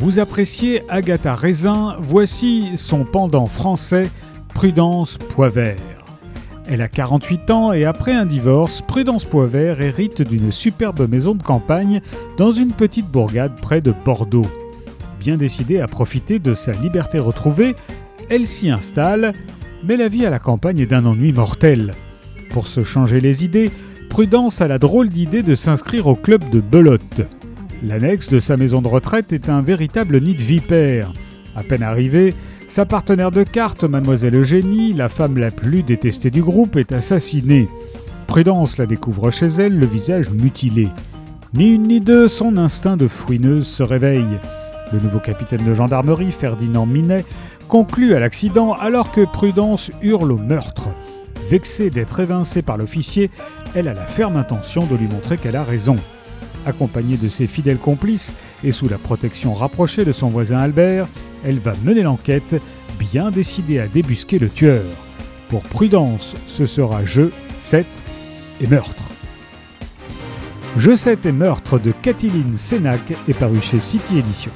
Vous appréciez Agatha Raisin, voici son pendant français, Prudence Poivert. Elle a 48 ans et après un divorce, Prudence Poivert hérite d'une superbe maison de campagne dans une petite bourgade près de Bordeaux. Bien décidée à profiter de sa liberté retrouvée, elle s'y installe, mais la vie à la campagne est d'un ennui mortel. Pour se changer les idées, Prudence a la drôle d'idée de s'inscrire au club de belote. L'annexe de sa maison de retraite est un véritable nid de vipères. À peine arrivée, sa partenaire de cartes, Mademoiselle Eugénie, la femme la plus détestée du groupe, est assassinée. Prudence la découvre chez elle, le visage mutilé. Ni une ni deux, son instinct de fouineuse se réveille. Le nouveau capitaine de gendarmerie, Ferdinand Minet, conclut à l'accident alors que Prudence hurle au meurtre. Vexée d'être évincée par l'officier, elle a la ferme intention de lui montrer qu'elle a raison. Accompagnée de ses fidèles complices et sous la protection rapprochée de son voisin Albert, elle va mener l'enquête, bien décidée à débusquer le tueur. Pour prudence, ce sera jeu, 7 et meurtre. Jeu 7 et meurtre de Catherine Sénac est paru chez City Edition.